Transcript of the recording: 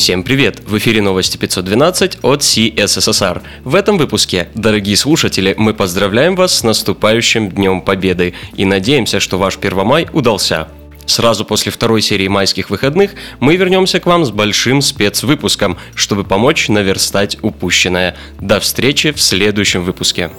Всем привет! В эфире новости 512 от CSSR. В этом выпуске, дорогие слушатели, мы поздравляем вас с наступающим Днем Победы и надеемся, что ваш Первомай удался. Сразу после второй серии майских выходных мы вернемся к вам с большим спецвыпуском, чтобы помочь наверстать упущенное. До встречи в следующем выпуске.